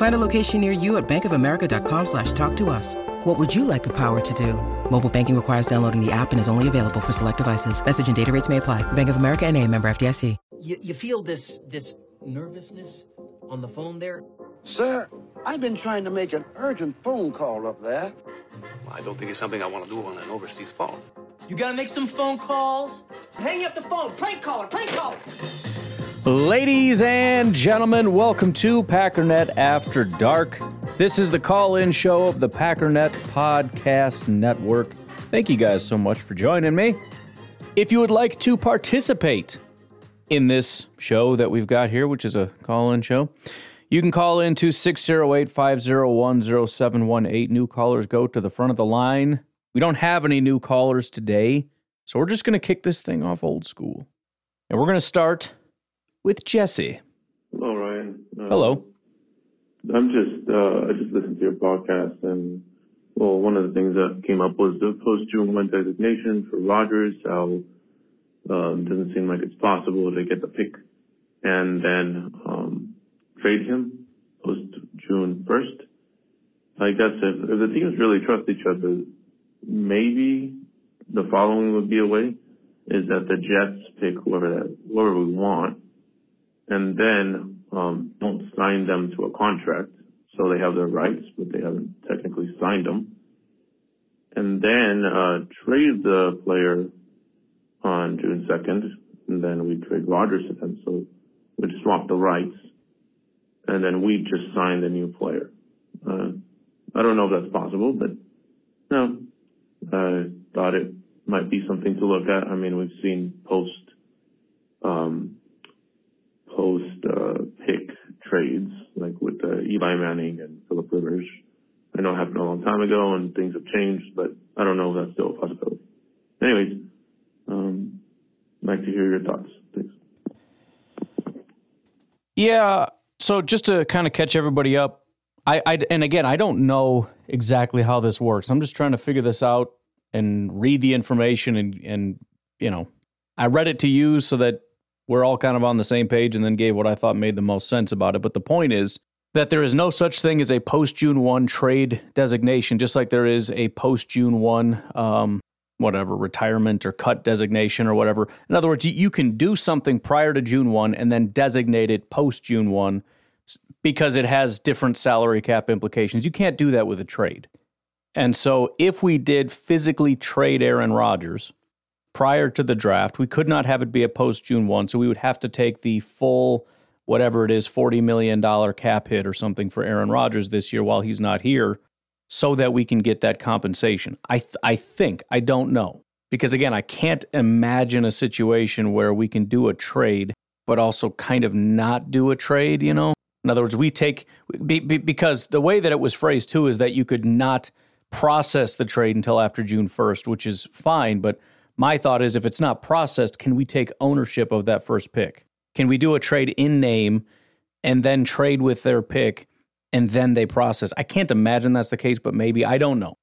Find a location near you at bankofamerica.com slash talk to us. What would you like the power to do? Mobile banking requires downloading the app and is only available for select devices. Message and data rates may apply. Bank of America and a member FDIC. You, you feel this this nervousness on the phone there? Sir, I've been trying to make an urgent phone call up there. I don't think it's something I want to do on an overseas phone. You gotta make some phone calls. Hang up the phone. Prank caller. Prank caller. Ladies and gentlemen, welcome to Packernet After Dark. This is the call in show of the Packernet Podcast Network. Thank you guys so much for joining me. If you would like to participate in this show that we've got here, which is a call in show, you can call in to 608 501 0718. New callers go to the front of the line. We don't have any new callers today, so we're just going to kick this thing off old school. And we're going to start with Jesse. Hello, Ryan. Uh, Hello. I'm just uh, I just listened to your podcast, and well, one of the things that came up was the post June one designation for Rodgers. How um, doesn't seem like it's possible to get the pick and then um, trade him post June first. I guess if, if the teams really trust each other, maybe the following would be a way: is that the Jets pick whoever that whoever we want, and then um, don't sign them to a contract, so they have their rights, but they haven't technically signed them. And then uh, trade the player on June 2nd, and then we trade Rodgers to them. So we'd swap the rights, and then we just sign the new player. Uh, I don't know if that's possible, but no, I thought it might be something to look at. I mean, we've seen post um, post uh, pick trades, like with uh, Eli Manning and Philip Rivers. I know it happened a long time ago and things have changed, but I don't know if that's still a possibility. Anyways, um, I'd like to hear your thoughts. Thanks. Yeah. So just to kind of catch everybody up, I, I and again I don't know exactly how this works. I'm just trying to figure this out and read the information and and you know I read it to you so that we're all kind of on the same page and then gave what I thought made the most sense about it. But the point is that there is no such thing as a post June 1 trade designation, just like there is a post June 1, um, whatever, retirement or cut designation or whatever. In other words, you can do something prior to June 1 and then designate it post June 1 because it has different salary cap implications. You can't do that with a trade. And so if we did physically trade Aaron Rodgers, prior to the draft. We could not have it be a post June 1, so we would have to take the full, whatever it is, $40 million cap hit or something for Aaron Rodgers this year while he's not here so that we can get that compensation. I, th- I think, I don't know. Because again, I can't imagine a situation where we can do a trade, but also kind of not do a trade, you know? In other words, we take, be, be, because the way that it was phrased too is that you could not process the trade until after June 1st, which is fine, but my thought is if it's not processed, can we take ownership of that first pick? Can we do a trade in name and then trade with their pick and then they process? I can't imagine that's the case, but maybe. I don't know.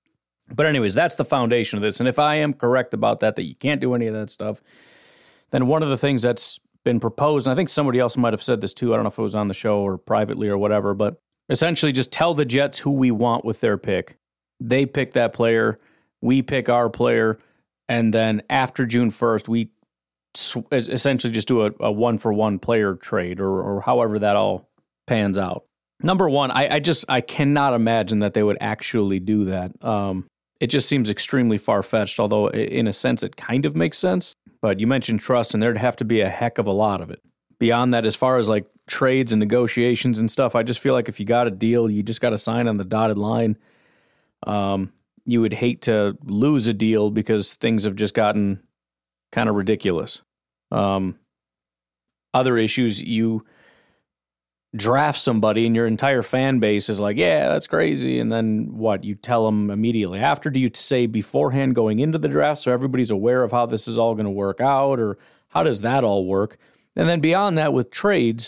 But, anyways, that's the foundation of this. And if I am correct about that, that you can't do any of that stuff, then one of the things that's been proposed, and I think somebody else might have said this too. I don't know if it was on the show or privately or whatever, but essentially just tell the Jets who we want with their pick. They pick that player, we pick our player and then after June 1st, we essentially just do a, a one for one player trade or, or however that all pans out. Number one, I, I, just I cannot imagine that they would actually do that. Um, it just seems extremely far fetched. Although in a sense, it kind of makes sense. But you mentioned trust, and there'd have to be a heck of a lot of it. Beyond that, as far as like trades and negotiations and stuff, I just feel like if you got a deal, you just got to sign on the dotted line. Um, you would hate to lose a deal because things have just gotten kind of ridiculous. Um, other issues, you draft somebody and your entire fan base is like, yeah, that's crazy. And then what? You tell them immediately after? Do you say beforehand going into the draft so everybody's aware of how this is all going to work out? Or how does that all work? And then beyond that, with trades,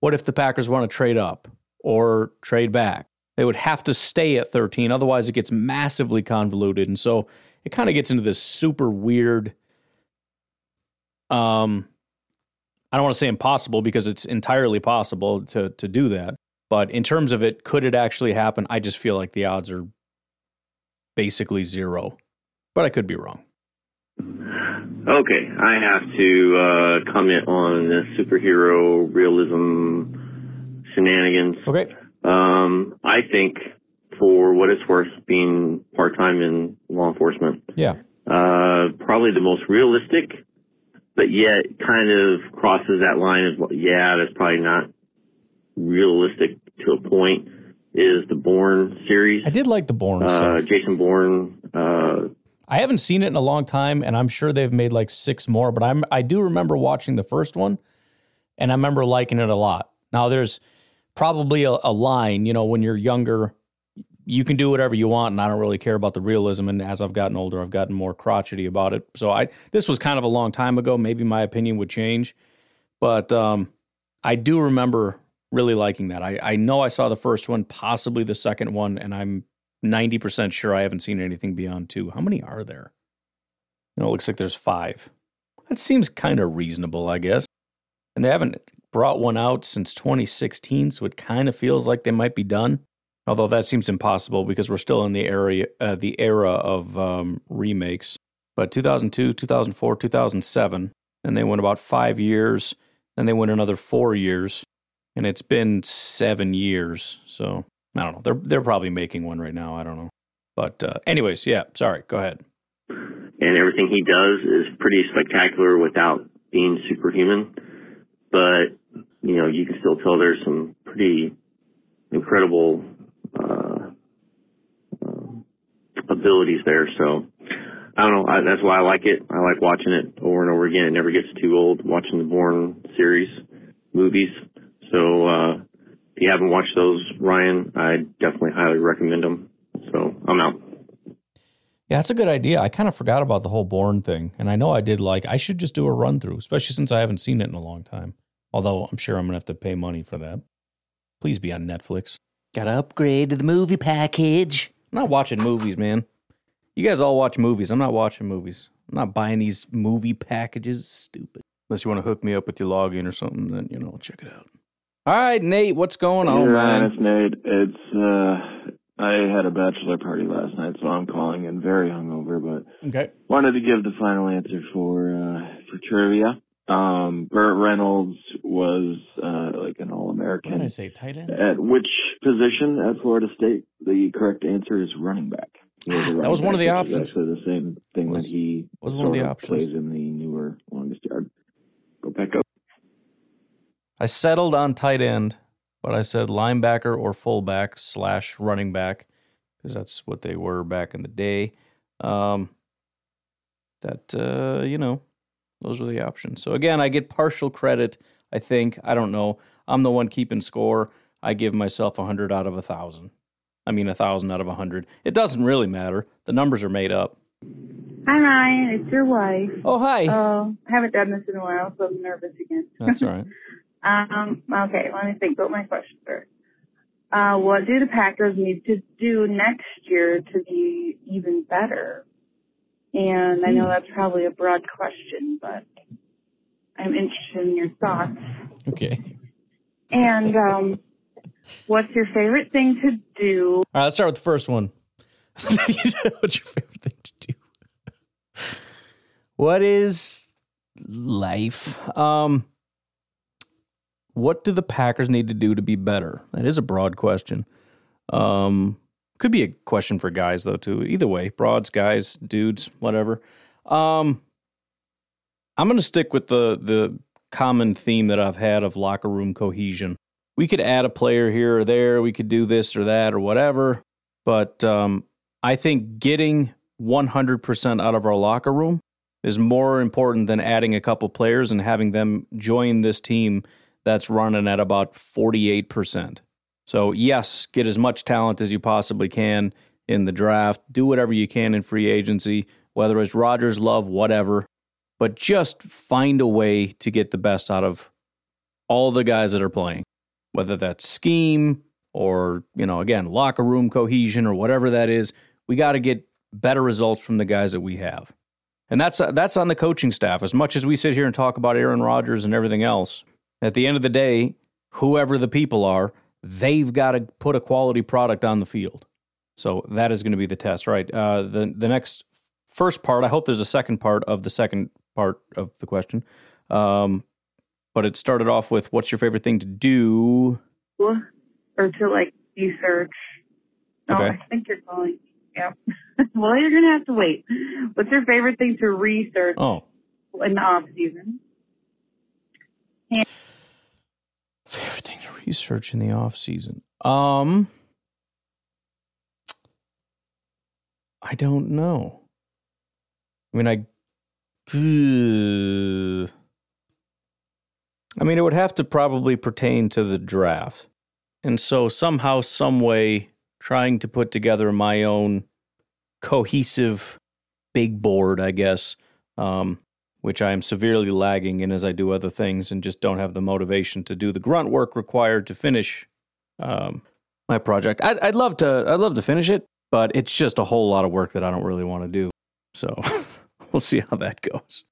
what if the Packers want to trade up or trade back? They would have to stay at 13. Otherwise, it gets massively convoluted. And so it kind of gets into this super weird. Um, I don't want to say impossible because it's entirely possible to to do that. But in terms of it, could it actually happen? I just feel like the odds are basically zero. But I could be wrong. Okay, I have to uh, comment on the superhero realism shenanigans. Okay. Um, I think, for what it's worth, being part time in law enforcement, Yeah. uh, probably the most realistic, but yet kind of crosses that line of yeah, that's probably not realistic to a point. Is the Bourne series? I did like the Bourne uh. Jason Bourne. Uh, I haven't seen it in a long time, and I'm sure they've made like six more. But I'm I do remember watching the first one, and I remember liking it a lot. Now there's probably a, a line, you know, when you're younger, you can do whatever you want, and I don't really care about the realism. And as I've gotten older, I've gotten more crotchety about it. So I this was kind of a long time ago. Maybe my opinion would change, but um, I do remember really liking that. I, I know I saw the first one, possibly the second one, and I'm 90% sure I haven't seen anything beyond two. How many are there? You know, it looks like there's five. That seems kind of reasonable, I guess. And they haven't brought one out since 2016, so it kind of feels like they might be done. Although that seems impossible because we're still in the area, uh, the era of um, remakes. But 2002, 2004, 2007, and they went about five years. Then they went another four years, and it's been seven years. So I don't know. They're they're probably making one right now. I don't know. But uh, anyways, yeah. Sorry. Go ahead. and everything he does is pretty spectacular without being superhuman. But you know, you can still tell there's some pretty incredible uh, abilities there. So I don't know. I, that's why I like it. I like watching it over and over again. It never gets too old watching the Bourne series movies. So uh, if you haven't watched those, Ryan, I definitely highly recommend them. So I'm out. Yeah, that's a good idea. I kind of forgot about the whole Bourne thing, and I know I did like. I should just do a run through, especially since I haven't seen it in a long time. Although I'm sure I'm gonna have to pay money for that. Please be on Netflix. Got to upgrade to the movie package. I'm not watching movies, man. You guys all watch movies. I'm not watching movies. I'm not buying these movie packages. Stupid. Unless you want to hook me up with your login or something, then you know, I'll check it out. All right, Nate, what's going on, yeah, man? it's Nate. It's uh, I had a bachelor party last night, so I'm calling in very hungover, but Okay. wanted to give the final answer for uh, for trivia. Um, Burt Reynolds was uh, like an All What American. did I say? Tight end. At which position at Florida State? The correct answer is running back. He was a That running was one of the options. Actually, the same thing Was- that he was one of sort the options. plays in the newer longest yard. Go back up. I settled on tight end, but I said linebacker or fullback slash running back because that's what they were back in the day. Um, that uh, you know, those were the options. So again, I get partial credit. I think I don't know. I'm the one keeping score. I give myself a hundred out of a thousand. I mean, a thousand out of a hundred. It doesn't really matter. The numbers are made up. Hi, Ryan. It's your wife. Oh, hi. Oh, I haven't done this in a while, so I'm nervous again. That's all right. um, okay, let me think about my question first. Uh, what do the Packers need to do next year to be even better? And I know that's probably a broad question, but I'm interested in your thoughts. Okay. And um, what's your favorite thing to do? All right, let's start with the first one. What's your favorite thing to do? What is life? Um, what do the Packers need to do to be better? That is a broad question. Um, Could be a question for guys though too. Either way, broads, guys, dudes, whatever. Um, I'm going to stick with the the common theme that I've had of locker room cohesion. We could add a player here or there. We could do this or that or whatever. But um, I think getting 100% out of our locker room is more important than adding a couple players and having them join this team that's running at about 48%. So, yes, get as much talent as you possibly can in the draft. Do whatever you can in free agency, whether it's Rodgers, Love, whatever. But just find a way to get the best out of all the guys that are playing, whether that's scheme or, you know, again, locker room cohesion or whatever that is. We got to get better results from the guys that we have. And that's that's on the coaching staff. As much as we sit here and talk about Aaron Rodgers and everything else, at the end of the day, whoever the people are, they've got to put a quality product on the field. So that is going to be the test, right? Uh, the the next first part. I hope there's a second part of the second part of the question. Um, but it started off with, "What's your favorite thing to do?" Or to like research. Oh, Okay. I think you're calling. Yep. well, you're gonna have to wait. What's your favorite thing to research Oh, in the off season? Favorite thing to research in the off season. Um, I don't know. I mean, I. I mean, it would have to probably pertain to the draft. And so, somehow, some way, trying to put together my own cohesive big board, I guess, um, which I am severely lagging in as I do other things and just don't have the motivation to do the grunt work required to finish um, my project. I'd, I'd love to. I'd love to finish it, but it's just a whole lot of work that I don't really want to do. So we'll see how that goes.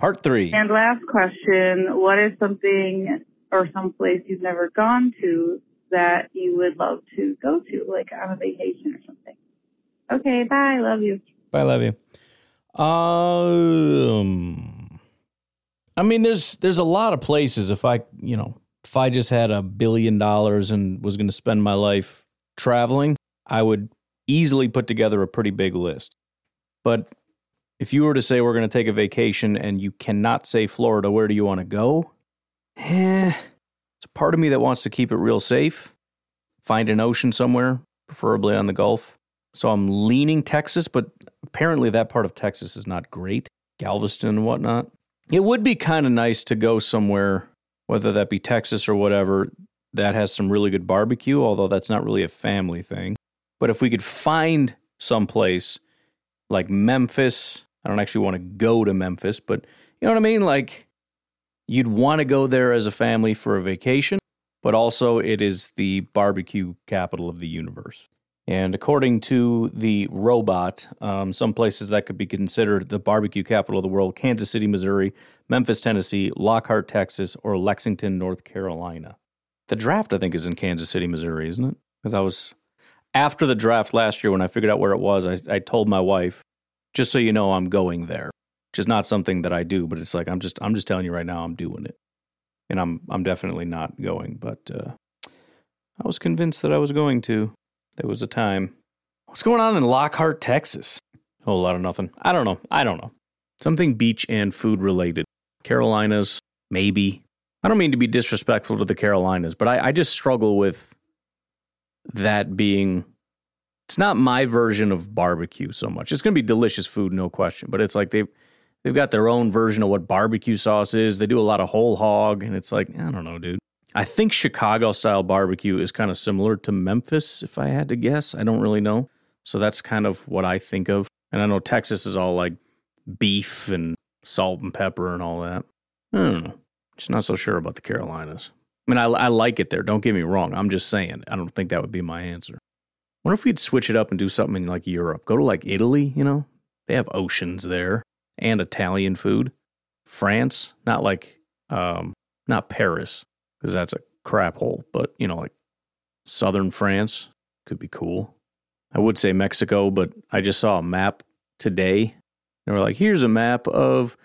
Part three. And last question: What is something or some place you've never gone to that you would love to go to, like on a vacation or something? Okay, bye. Love you. Bye, love you. Um, I mean, there's there's a lot of places. If I, you know, if I just had a billion dollars and was going to spend my life traveling, I would easily put together a pretty big list. But if you were to say we're going to take a vacation and you cannot say Florida, where do you want to go? Eh, it's a part of me that wants to keep it real safe. Find an ocean somewhere, preferably on the Gulf. So I'm leaning Texas, but apparently that part of Texas is not great. Galveston and whatnot. It would be kind of nice to go somewhere, whether that be Texas or whatever, that has some really good barbecue, although that's not really a family thing. But if we could find some place like Memphis, I don't actually want to go to Memphis, but you know what I mean? Like you'd want to go there as a family for a vacation, but also it is the barbecue capital of the universe. And according to the robot, um, some places that could be considered the barbecue capital of the world Kansas City, Missouri, Memphis, Tennessee, Lockhart, Texas, or Lexington, North Carolina. The draft, I think, is in Kansas City, Missouri, isn't it? Because I was, after the draft last year, when I figured out where it was, I, I told my wife, just so you know, I'm going there, which is not something that I do, but it's like, I'm just, I'm just telling you right now, I'm doing it. And I'm, I'm definitely not going, but uh, I was convinced that I was going to. There was a time. What's going on in Lockhart, Texas? A whole lot of nothing. I don't know. I don't know. Something beach and food related. Carolinas, maybe. I don't mean to be disrespectful to the Carolinas, but I, I just struggle with that being. It's not my version of barbecue so much. It's going to be delicious food, no question. But it's like they've they've got their own version of what barbecue sauce is. They do a lot of whole hog, and it's like I don't know, dude. I think Chicago style barbecue is kind of similar to Memphis, if I had to guess. I don't really know. So that's kind of what I think of. And I know Texas is all like beef and salt and pepper and all that. I don't know. Just not so sure about the Carolinas. I mean, I, I like it there. Don't get me wrong. I'm just saying. I don't think that would be my answer. wonder if we'd switch it up and do something in like Europe. Go to like Italy, you know? They have oceans there and Italian food. France, not like, um, not Paris, because that's a crap hole, but you know, like southern France could be cool. I would say Mexico, but I just saw a map today. They were like, here's a map of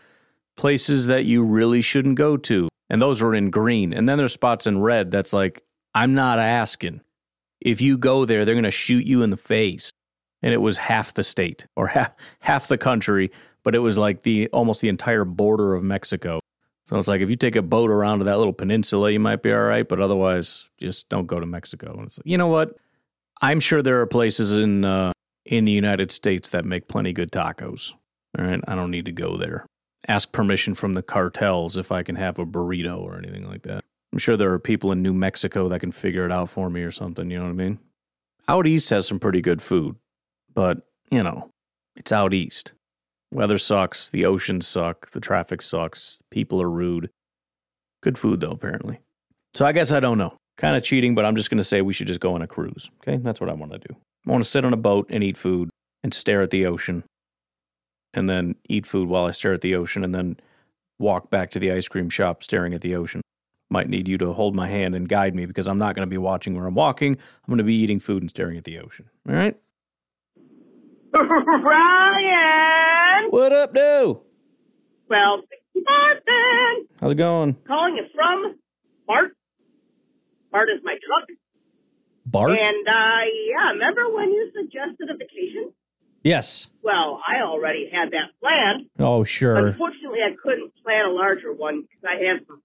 places that you really shouldn't go to. And those were in green. And then there's spots in red that's like, I'm not asking. if you go there, they're going to shoot you in the face. And it was half the state or half half the country, but it was like the almost the entire border of Mexico. So it's like if you take a boat around to that little peninsula, you might be all right, but otherwise, just don't go to Mexico. And it's like, you know what? I'm sure there are places in uh, in the United States that make plenty good tacos. All right, I don't need to go there. Ask permission from the cartels if I can have a burrito or anything like that. I'm sure there are people in New Mexico that can figure it out for me or something. You know what I mean? Out east has some pretty good food, but you know, it's out east. Weather sucks, the oceans suck, the traffic sucks, people are rude. Good food though, apparently. So I guess I don't know. Kind of cheating, but I'm just going to say we should just go on a cruise. Okay, that's what I want to do. I want to sit on a boat and eat food and stare at the ocean, and then eat food while I stare at the ocean, and then walk back to the ice cream shop staring at the ocean. Might need you to hold my hand and guide me because I'm not going to be watching where I'm walking. I'm going to be eating food and staring at the ocean. All right? What up, do? Well, Martin! How's it going? Calling you from Bart. Bart is my truck. Bart? And, uh, yeah, remember when you suggested a vacation? Yes. Well, I already had that planned. Oh, sure. Unfortunately, I couldn't plan a larger one because I have some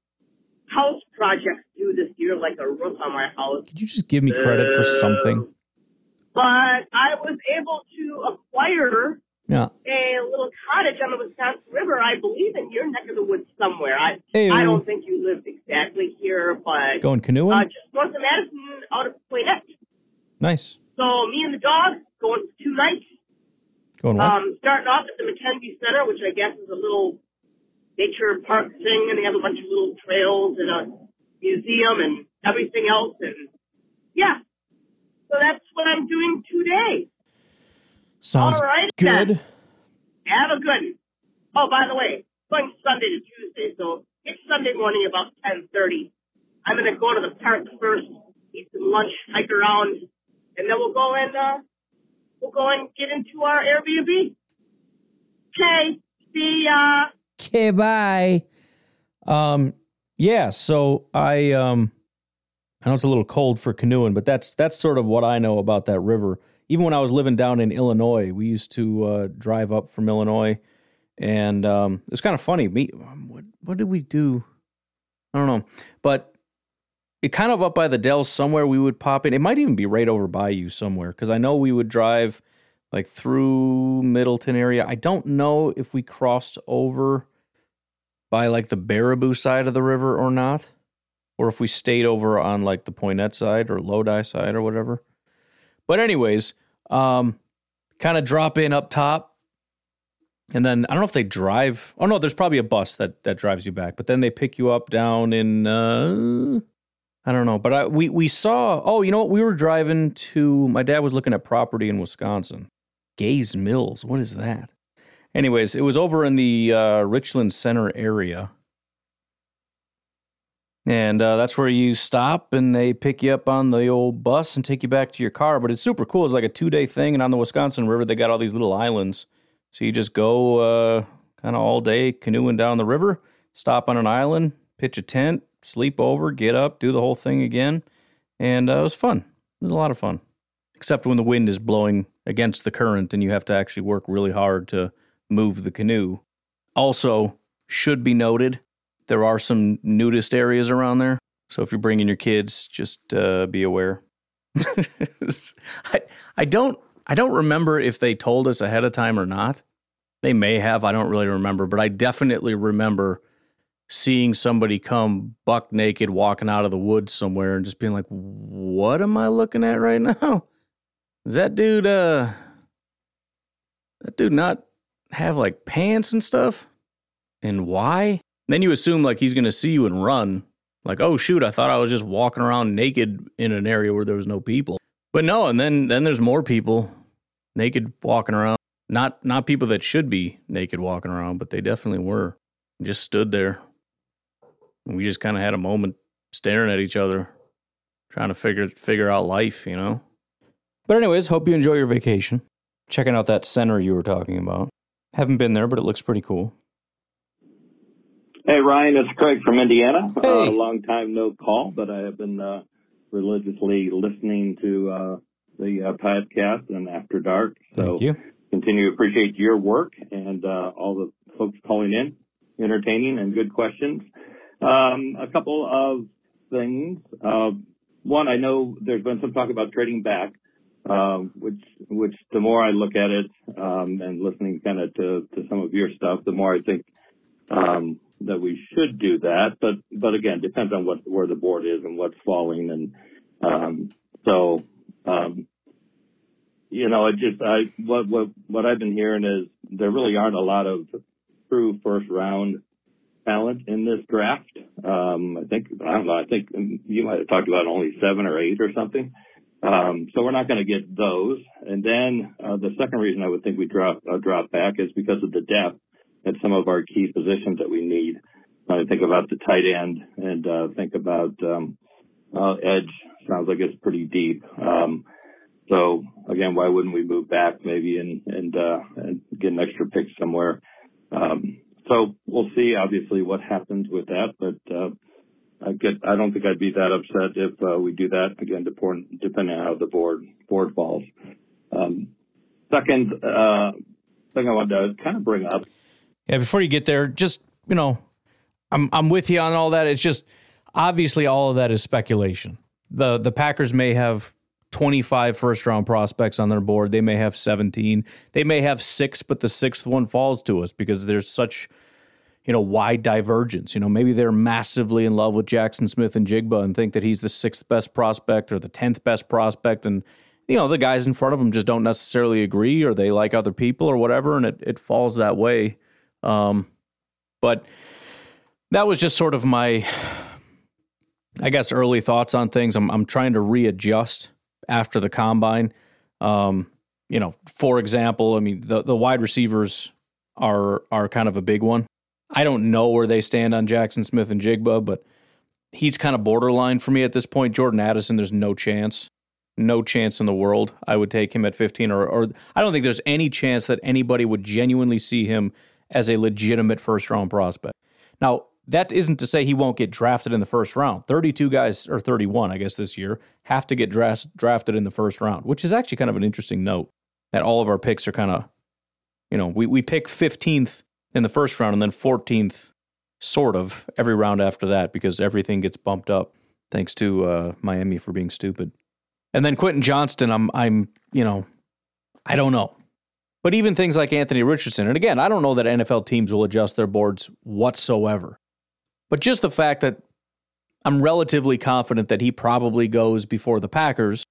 house projects due this year, like a roof on my house. Could you just give me credit for something? But I was able to acquire Yeah. a little cottage on the Wisconsin River, I believe in your neck of the woods somewhere. I Hey. I don't think you lived exactly here, but Going canoeing? uh, just north of Madison, out of Poynette. nice. So me and the dog going for two nights. Going what? Um, starting off at the Mackenzie Center, which I guess is a little nature park thing, and they have a bunch of little trails and a museum and everything else, and yeah. So that's what I'm doing today. Sounds all right, good. then. Have a good. Oh, by the way, going Sunday to Tuesday, so it's Sunday morning about ten thirty. I'm gonna go to the park first, eat some lunch, hike around, and then we'll go and uh, we'll go and get into our Airbnb. Okay, see ya. Okay, bye. Um, yeah. So I um, I know it's a little cold for canoeing, but that's that's sort of what I know about that river. Even when I was living down in Illinois, we used to uh, drive up from Illinois, and um, it's kind of funny. Me, um, what what did we do? I don't know, but it kind of up by the Dells somewhere. We would pop in. It might even be right over by you somewhere because I know we would drive like through Middleton area. I don't know if we crossed over by like the Baraboo side of the river or not, or if we stayed over on like the Poynette side or Lodi side or whatever. But anyways, um, kind of drop in up top, and then I don't know if they drive. Oh no, there's probably a bus that that drives you back, but then they pick you up down in. Uh, I don't know, but I, we we saw. Oh, you know what? We were driving to. My dad was looking at property in Wisconsin. Gays Mills. What is that? Anyways, it was over in the uh, Richland Center area. And uh, that's where you stop and they pick you up on the old bus and take you back to your car. But it's super cool. It's like a two day thing. And on the Wisconsin River, they got all these little islands. So you just go uh, kind of all day canoeing down the river, stop on an island, pitch a tent, sleep over, get up, do the whole thing again. And uh, it was fun. It was a lot of fun. Except when the wind is blowing against the current and you have to actually work really hard to move the canoe. Also, should be noted, there are some nudist areas around there. So if you're bringing your kids, just uh, be aware. I, I don't I don't remember if they told us ahead of time or not. They may have. I don't really remember, but I definitely remember seeing somebody come buck naked walking out of the woods somewhere and just being like, "What am I looking at right now? Is that dude uh that dude not have like pants and stuff? And why?" Then you assume like he's going to see you and run. Like, "Oh shoot, I thought I was just walking around naked in an area where there was no people." But no, and then then there's more people naked walking around. Not not people that should be naked walking around, but they definitely were. Just stood there. And we just kind of had a moment staring at each other, trying to figure figure out life, you know. But anyways, hope you enjoy your vacation. Checking out that center you were talking about. Haven't been there, but it looks pretty cool. Hey Ryan, it's Craig from Indiana. Hey. Uh, long time no call, but I have been uh, religiously listening to uh, the uh, podcast and After Dark. So Thank you. continue to appreciate your work and uh, all the folks calling in, entertaining and good questions. Um, a couple of things. Uh, one, I know there's been some talk about trading back, um, which which the more I look at it um, and listening kind of to, to some of your stuff, the more I think um, that we should do that. But but again, depends on what where the board is and what's falling, and um, so um, you know, it just I what what what I've been hearing is there really aren't a lot of true first round talent in this draft. Um, I think I don't know. I think you might have talked about only seven or eight or something. Um, so we're not going to get those. And then uh, the second reason I would think we drop uh, drop back is because of the depth at some of our key positions that we need. I think about the tight end and uh, think about um, uh, edge. Sounds like it's pretty deep. Um, so again, why wouldn't we move back maybe and and, uh, and get an extra pick somewhere? Um, so we'll see, obviously, what happens with that. But uh, I get, I don't think I'd be that upset if uh, we do that again, depending on how the board board falls. Um, second uh, thing I wanted to kind of bring up. Yeah, before you get there, just you know, I'm I'm with you on all that. It's just obviously all of that is speculation. the The Packers may have 25 first round prospects on their board. They may have 17. They may have six, but the sixth one falls to us because there's such, you know, wide divergence. You know, maybe they're massively in love with Jaxon Smith-Njigba and think that he's the sixth best prospect or the 10th best prospect. And, you know, the guys in front of them just don't necessarily agree or they like other people or whatever. And it, it falls that way. Um, but that was just sort of my, I guess, early thoughts on things. I'm, I'm trying to readjust after the combine. Um, you know, for example, I mean the the wide receivers are are kind of a big one. I don't know where they stand on Jaxon Smith-Njigba, but he's kind of borderline for me at this point. Jordan Addison, there's no chance. No chance in the world I would take him at 15 or or I don't think there's any chance that anybody would genuinely see him as a legitimate first round prospect. Now, that isn't to say he won't get drafted in the first round. 32 guys, or 31, I guess, this year have to get dra- drafted in the first round, which is actually kind of an interesting note that all of our picks are kind of, you know, we, we pick 15th in the first round and then 14th, sort of, every round after that because everything gets bumped up thanks to uh, Miami for being stupid. And then Quentin Johnston, I'm, I'm, you know, I don't know. But even things like Anthony Richardson, and again, I don't know that NFL teams will adjust their boards whatsoever. But just the fact that I'm relatively confident that he probably goes before the Packers.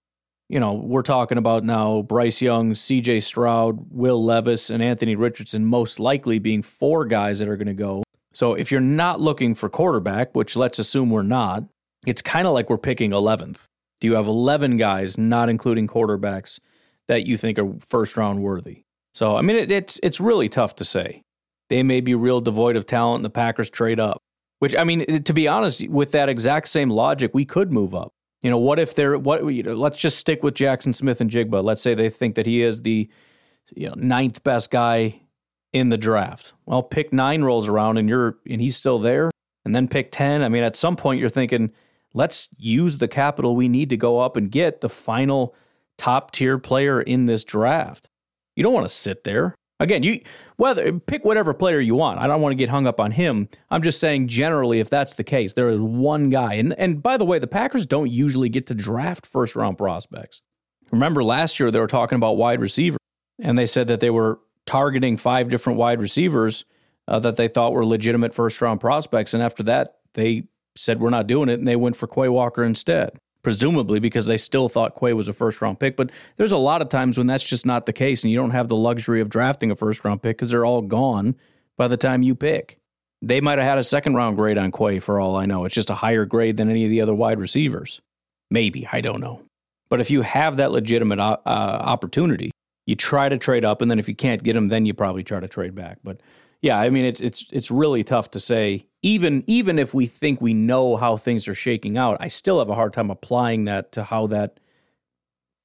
You know, we're talking about now Bryce Young, CJ Stroud, Will Levis, and Anthony Richardson most likely being four guys that are going to go. So if you're not looking for quarterback, which let's assume we're not, it's kind of like we're picking 11th. Do you have 11 guys, not including quarterbacks, that you think are first round worthy? So, I mean, it, it's, it's really tough to say. They may be real devoid of talent and the Packers trade up. Which I mean, to be honest, with that exact same logic, we could move up. You know, what if they're what? You know, let's just stick with Jaxon Smith-Njigba. Let's say they think that he is the you know ninth best guy in the draft. Well, pick nine rolls around and you're and he's still there, and then pick ten. I mean, at some point you're thinking, let's use the capital we need to go up and get the final top tier player in this draft. You don't want to sit there. Again, you whether pick whatever player you want. I don't want to get hung up on him. I'm just saying generally, if that's the case, there is one guy. And and by the way, the Packers don't usually get to draft first round prospects. Remember last year they were talking about wide receiver, and they said that they were targeting five different wide receivers uh, that they thought were legitimate first round prospects. And after that, they said we're not doing it, and they went for Quay Walker instead presumably because they still thought Quay was a first round pick. But there's a lot of times when that's just not the case, and you don't have the luxury of drafting a first round pick because they're all gone by the time you pick. They might have had a second round grade on Quay for all I know. It's just a higher grade than any of the other wide receivers. Maybe, I don't know. But if you have that legitimate uh, opportunity, you try to trade up, and then if you can't get them, then you probably try to trade back. But yeah, I mean, it's it's it's really tough to say even even if we think we know how things are shaking out, I still have a hard time applying that to how that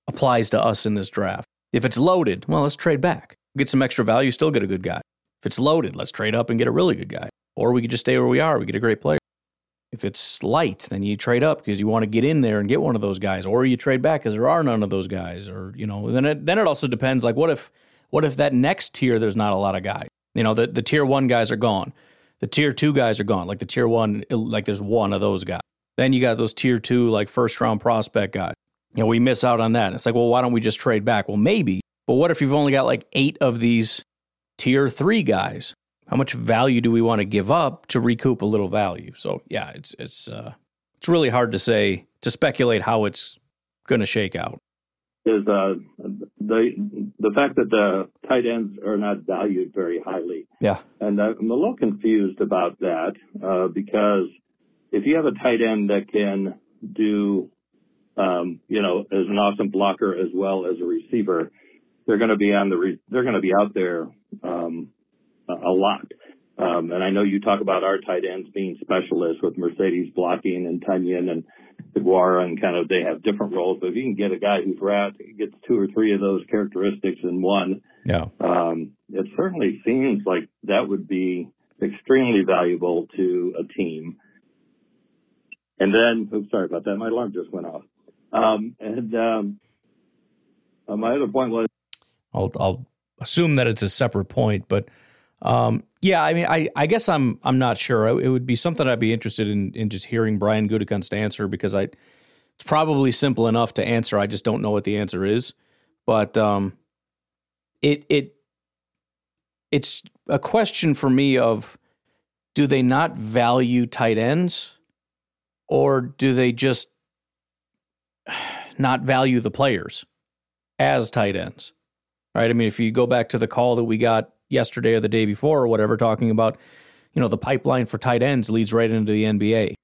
applies to us in this draft. If it's loaded, well, let's trade back. Get some extra value, still get a good guy. If it's loaded, let's trade up and get a really good guy. Or we could just stay where we are, we get a great player. If it's light, then you trade up because you want to get in there and get one of those guys, or you trade back because there are none of those guys, or you know. Then it then it also depends. Like, what if what if that next tier there's not a lot of guys? You know, the the tier one guys are gone, the tier two guys are gone. Like the tier one, like there's one of those guys. Then you got those tier two, like first round prospect guys. You know, we miss out on that. It's like, well, why don't we just trade back? Well, maybe, but what if you've only got like eight of these tier three guys? How much value do we want to give up to recoup a little value? So yeah, it's it's uh, it's really hard to say to speculate how it's going to shake out. Is uh, the the fact that the tight ends are not valued very highly? Yeah, and I'm a little confused about that uh, because if you have a tight end that can do, um, you know, as an awesome blocker as well as a receiver, they're going to be on the re- they're going to be out there um, a lot. Um, and I know you talk about our tight ends being specialists with Marcedes blocking and Tonyan and Deguara and kind of they have different roles. But if you can get a guy who's rat gets two or three of those characteristics in one, yeah, um, it certainly seems like that would be extremely valuable to a team. And then, oops, sorry about that. My alarm just went off. Um, and um, uh, my other point was, I'll, I'll assume that it's a separate point, but um, yeah, I mean, I, I guess I'm I'm not sure. It would be something I'd be interested in in just hearing Brian Gutekunst answer because I it's probably simple enough to answer. I just don't know what the answer is. But um, it it it's a question for me of do they not value tight ends or do they just not value the players as tight ends? Right? I mean, if you go back to the call that we got yesterday or the day before or whatever, talking about, you know, the pipeline for tight ends leads right into the NBA.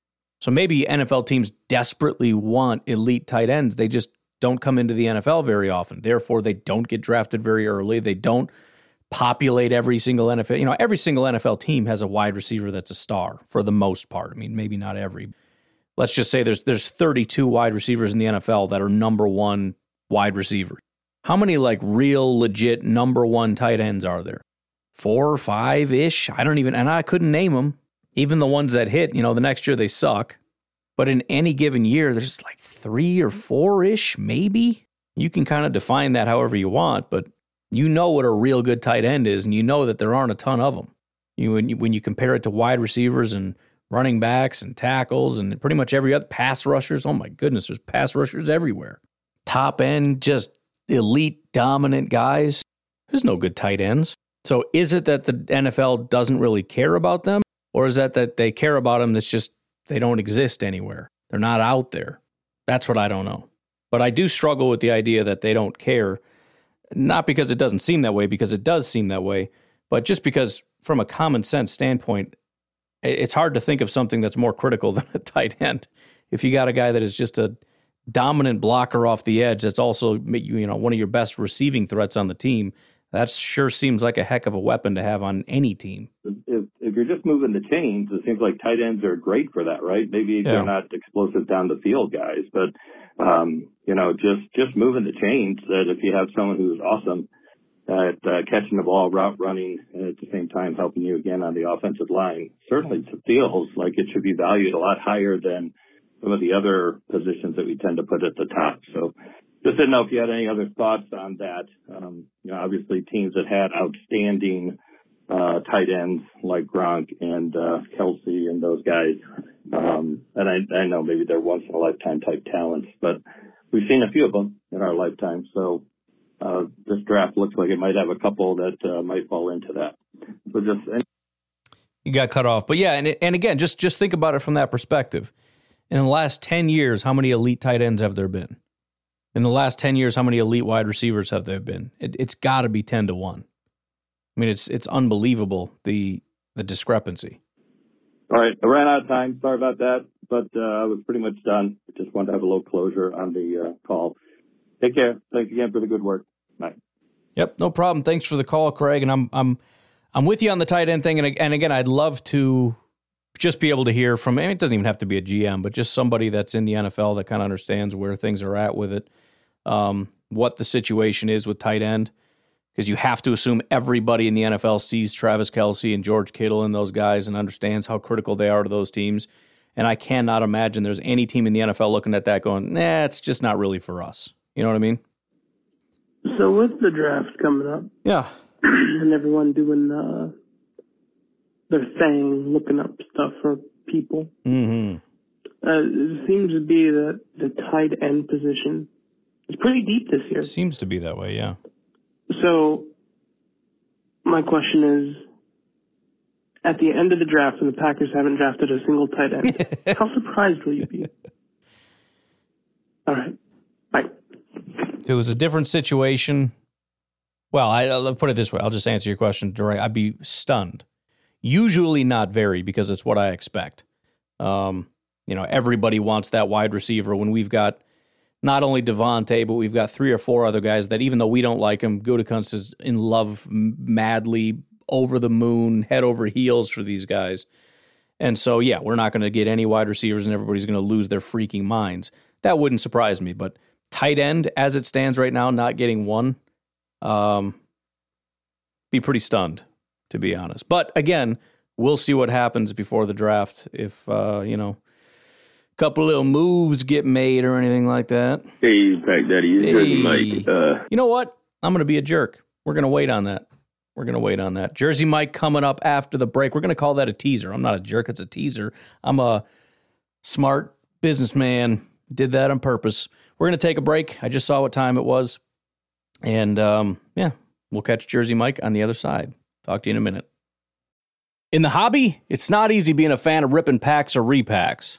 So maybe NFL teams desperately want elite tight ends. They just don't come into the NFL very often. Therefore, they don't get drafted very early. They don't populate every single NFL. You know, every single NFL team has a wide receiver that's a star for the most part. I mean, maybe not every. Let's just say there's there's 32 wide receivers in the NFL that are number 1 wide receivers. How many like real legit number 1 tight ends are there? Four or five ish. I don't even, and I couldn't name them. Even the ones that hit, you know, the next year they suck. But in any given year, there's like three or four ish, maybe. You can kind of define that however you want, but you know what a real good tight end is, and you know that there aren't a ton of them. You when you, when you compare it to wide receivers and running backs and tackles and pretty much every other pass rushers. Oh my goodness, there's pass rushers everywhere. Top end, just elite, dominant guys. There's no good tight ends. So is it that the NFL doesn't really care about them? Or is that that they care about them, that's just they don't exist anywhere? They're not out there. That's what I don't know. But I do struggle with the idea that they don't care, not because it doesn't seem that way, because it does seem that way, but just because from a common sense standpoint, it's hard to think of something that's more critical than a tight end. If you got a guy that is just a dominant blocker off the edge, that's also you know one of your best receiving threats on the team, that sure seems like a heck of a weapon to have on any team. If, if you're just moving the chains, it seems like tight ends are great for that, right? Maybe yeah. they're not explosive down the field guys, but um, you know, just just moving the chains. That if you have someone who's awesome at uh, catching the ball, route running, and at the same time helping you again on the offensive line, certainly feels like it should be valued a lot higher than some of the other positions that we tend to put at the top. So just didn't know if you had any other thoughts on that. Um, you know, obviously teams that had outstanding uh, tight ends like Gronk and uh, Kelce and those guys. Um, and I, I know maybe they're once in a lifetime type talents, but we've seen a few of them in our lifetime. So uh, this draft looks like it might have a couple that uh, might fall into that. So just any- you got cut off, but yeah, and and again, just just think about it from that perspective. In the last ten years, how many elite tight ends have there been? In the last 10 years, how many elite wide receivers have there been? It, has got to be 10 to 1. I mean, it's it's unbelievable the the discrepancy. All right, I ran out of time. Sorry about that, but uh, I was pretty much done. Just wanted to have a little closure on the uh, call. Take care. Thanks again for the good work. Bye. Yep, no problem. Thanks for the call, Craig. And I'm I'm I'm with you on the tight end thing. And and again, I'd love to just be able to hear from. I mean, it doesn't even have to be a GM, but just somebody that's in the NFL that kind of understands where things are at with it um, what the situation is with tight end because you have to assume everybody in the NFL sees Travis Kelce and George Kittle and those guys and understands how critical they are to those teams. And I cannot imagine there's any team in the NFL looking at that going, nah, it's just not really for us. You know what I mean? So with the draft coming up, Yeah. and everyone doing uh, their thing, looking up stuff for people, Mm-hmm. uh, it seems to be that the tight end position is pretty deep this year. Seems to be that way, yeah. So my question is, at the end of the draft, when the Packers haven't drafted a single tight end, how surprised will you be? All right. If it was a different situation, well, I, I'll put it this way. I'll just answer your question direct. I'd be stunned. Usually not very because it's what I expect. Um, you know, everybody wants that wide receiver when we've got not only Devonte, but we've got three or four other guys that even though we don't like him, Gutekunst is in love madly, over the moon, head over heels for these guys. And so, yeah, we're not going to get any wide receivers and everybody's going to lose their freaking minds. That wouldn't surprise me. But tight end, as it stands right now, not getting one, um, be pretty stunned, to be honest. But again, we'll see what happens before the draft. If, uh, you know, couple little moves get made or anything like that. Hey, Pack Daddy, it's Jersey Mike. Uh, You know what? I'm going to be a jerk. We're going to wait on that. We're going to wait on that. Jersey Mike coming up after the break. We're going to call that a teaser. I'm not a jerk. It's a teaser. I'm a smart businessman. Did that on purpose. We're going to take a break. I just saw what time it was. And um, yeah, we'll catch Jersey Mike on the other side. Talk to you in a minute. In the hobby, it's not easy being a fan of ripping packs or repacks.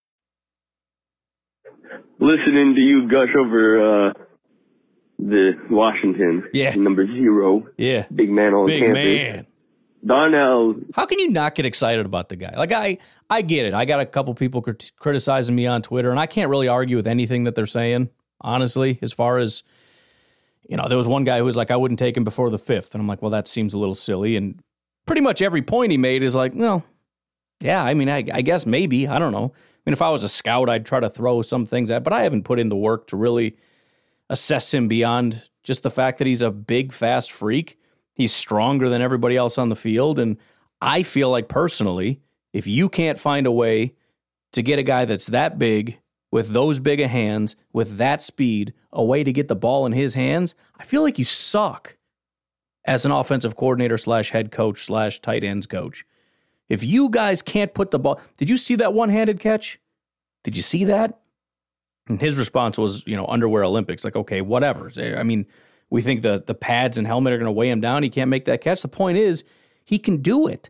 Listening to you gush over uh, the Washington, yeah, number zero, yeah, big man on Big campus. man. Donnell, How can you not get excited about the guy? Like I, I get it. I got a couple people crit- criticizing me on Twitter, and I can't really argue with anything that they're saying. Honestly, as far as you know, there was one guy who was like, "I wouldn't take him before the fifth. and I'm like, "Well, that seems a little silly." And pretty much every point he made is like, "Well, yeah, I mean, I, I guess maybe. I don't know. I mean, if I was a scout, I'd try to throw some things at, but I haven't put in the work to really assess him beyond just the fact that he's a big, fast freak. He's stronger than everybody else on the field. And I feel like personally, if you can't find a way to get a guy that's that big, with those big of hands, with that speed, a way to get the ball in his hands, I feel like you suck as an offensive coordinator slash head coach slash tight ends coach. If you guys can't put the ball, did you see that one handed catch? Did you see that? And his response was, you know, underwear Olympics. Like, okay, whatever. I mean, we think the the pads and helmet are going to weigh him down. He can't make that catch. The point is, he can do it,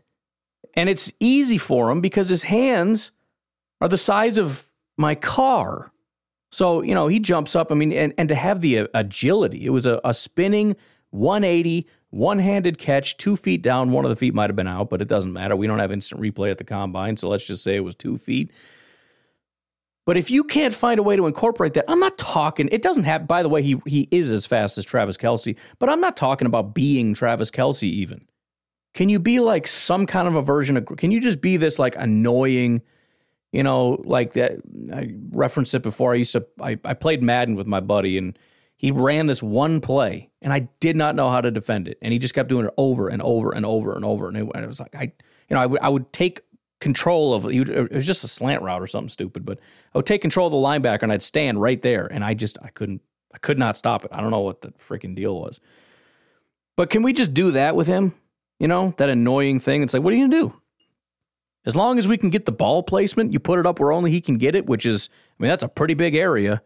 and it's easy for him because his hands are the size of my car. So, you know, he jumps up. I mean, and, and to have the agility, it was a, a spinning 180, one handed catch, two feet down. One of the feet might have been out, but it doesn't matter. We don't have instant replay at the combine. So let's just say it was two feet. But if you can't find a way to incorporate that, I'm not talking. It doesn't have. By the way, he he is as fast as Travis Kelce, but I'm not talking about being Travis Kelce. Even can you be like some kind of a version of? Can you just be this like annoying? You know, like that. I referenced it before. I used to. I, I played Madden with my buddy, and he ran this one play, and I did not know how to defend it, and he just kept doing it over and over and over and over, and it, and it was like I, you know, I would I would take control of it was just a slant route or something stupid, but I would take control of the linebacker and I'd stand right there and I just I couldn't I could not stop it. I don't know what the freaking deal was. But can we just do that with him? You know, that annoying thing. It's like, what are you gonna do? As long as we can get the ball placement, you put it up where only he can get it, which is I mean, that's a pretty big area.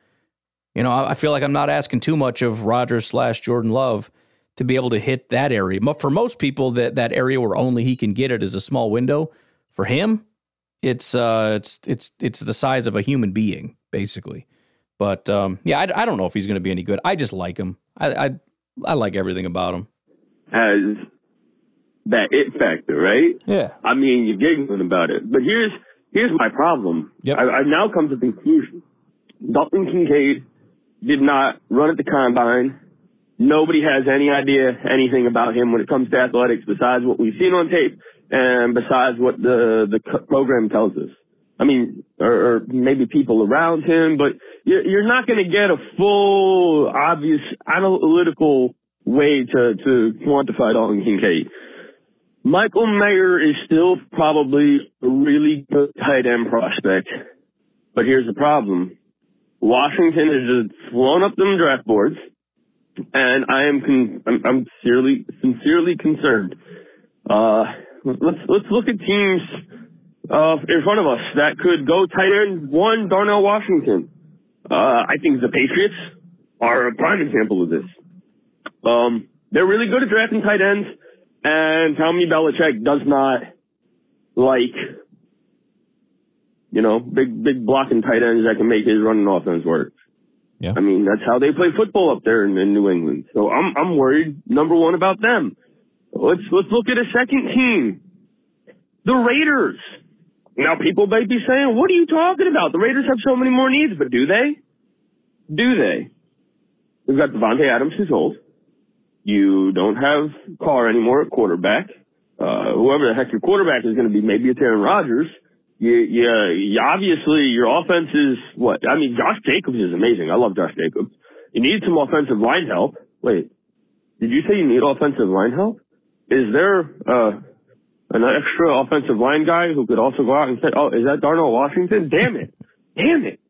You know, I feel like I'm not asking too much of Rodgers slash Jordan Love to be able to hit that area. But for most people, that that area where only he can get it is a small window. For him, it's uh, it's it's it's the size of a human being, basically. But um, yeah, I, I don't know if he's going to be any good. I just like him. I, I I like everything about him. Has that it factor, right? Yeah. I mean, you're giggling about it, but here's here's my problem. Yep. I, I've now come to the conclusion. Dalton Kincaid did not run at the combine. Nobody has any idea anything about him when it comes to athletics besides what we've seen on tape and besides what the the program tells us. I mean, or, or maybe people around him, but you're, you're not going to get a full, obvious, analytical way to to quantify Dalton Kincaid. Michael Mayer is still probably a really good tight end prospect, but here's the problem: Washington has just flown up them draft boards, and I am con- I'm, I'm sincerely sincerely concerned. Uh, let's let's look at teams uh, in front of us that could go tight end. One, Darnell Washington. Uh, I think the Patriots are a prime example of this. Um, they're really good at drafting tight ends, and Tommy Belichick does not like, you know, big big blocking tight ends that can make his running offense work. Yeah. I mean, that's how they play football up there in, in New England. So I'm I'm worried number one about them. Let's let's look at a second team. The Raiders. Now people may be saying, "What are you talking about? The Raiders have so many more needs." But do they? Do they? We've got Davante Adams, who's old. You don't have Carr anymore at quarterback. Uh, whoever the heck your quarterback is going to be, maybe it's Aaron Rodgers. You obviously your offense is what? I mean, Josh Jacobs is amazing. I love Josh Jacobs. You need some offensive line help. Wait, did you say you need offensive line help? Is there uh, an extra offensive line guy who could also go out and say, "Oh, is that Darnell Washington?" Damn it, damn it.